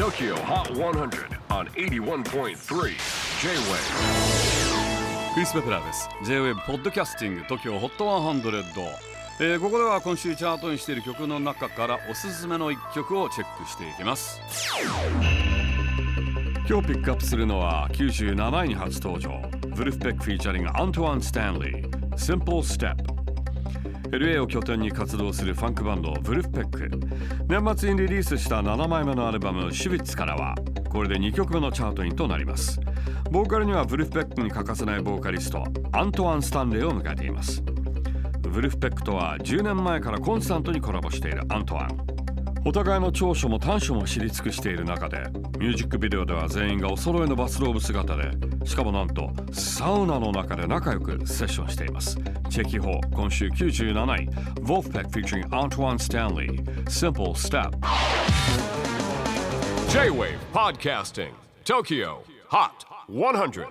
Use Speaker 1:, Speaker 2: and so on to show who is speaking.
Speaker 1: TOKYO HOT 100 on 81.3 J-WAVE
Speaker 2: クリス・ベプラーです。J-WAVE ポッドキャスティング TOKYO HOT 100、えーここでは今週チャートにしている曲の中からおすすめの一曲をチェックしていきます。今日ピックアップするのは97位に初登場。ブルフペックフィーチャリングアントワン・スタンリー。Simple Step LA を拠点に活動するファンクバンドブルフペック。年末にリリースした7枚目のアルバム「シュビッツ」からはこれで2曲目のチャートインとなります。ボーカルにはブルフペックに欠かせないボーカリストアントワン・スタンレーを迎えています。ブルフペックとは10年前からコンスタントにコラボしているアントワン。お互いの長所も短所も知り尽くしている中でミュージックビデオでは全員がお揃いのバスローブ姿でしかもなんとサウナの中で仲良くセッションしていますチェキホー今週97位 Wolfpack featuring Antoine Stanley Simple Step
Speaker 1: J-WAVE PODCASTING TOKYO HOT 100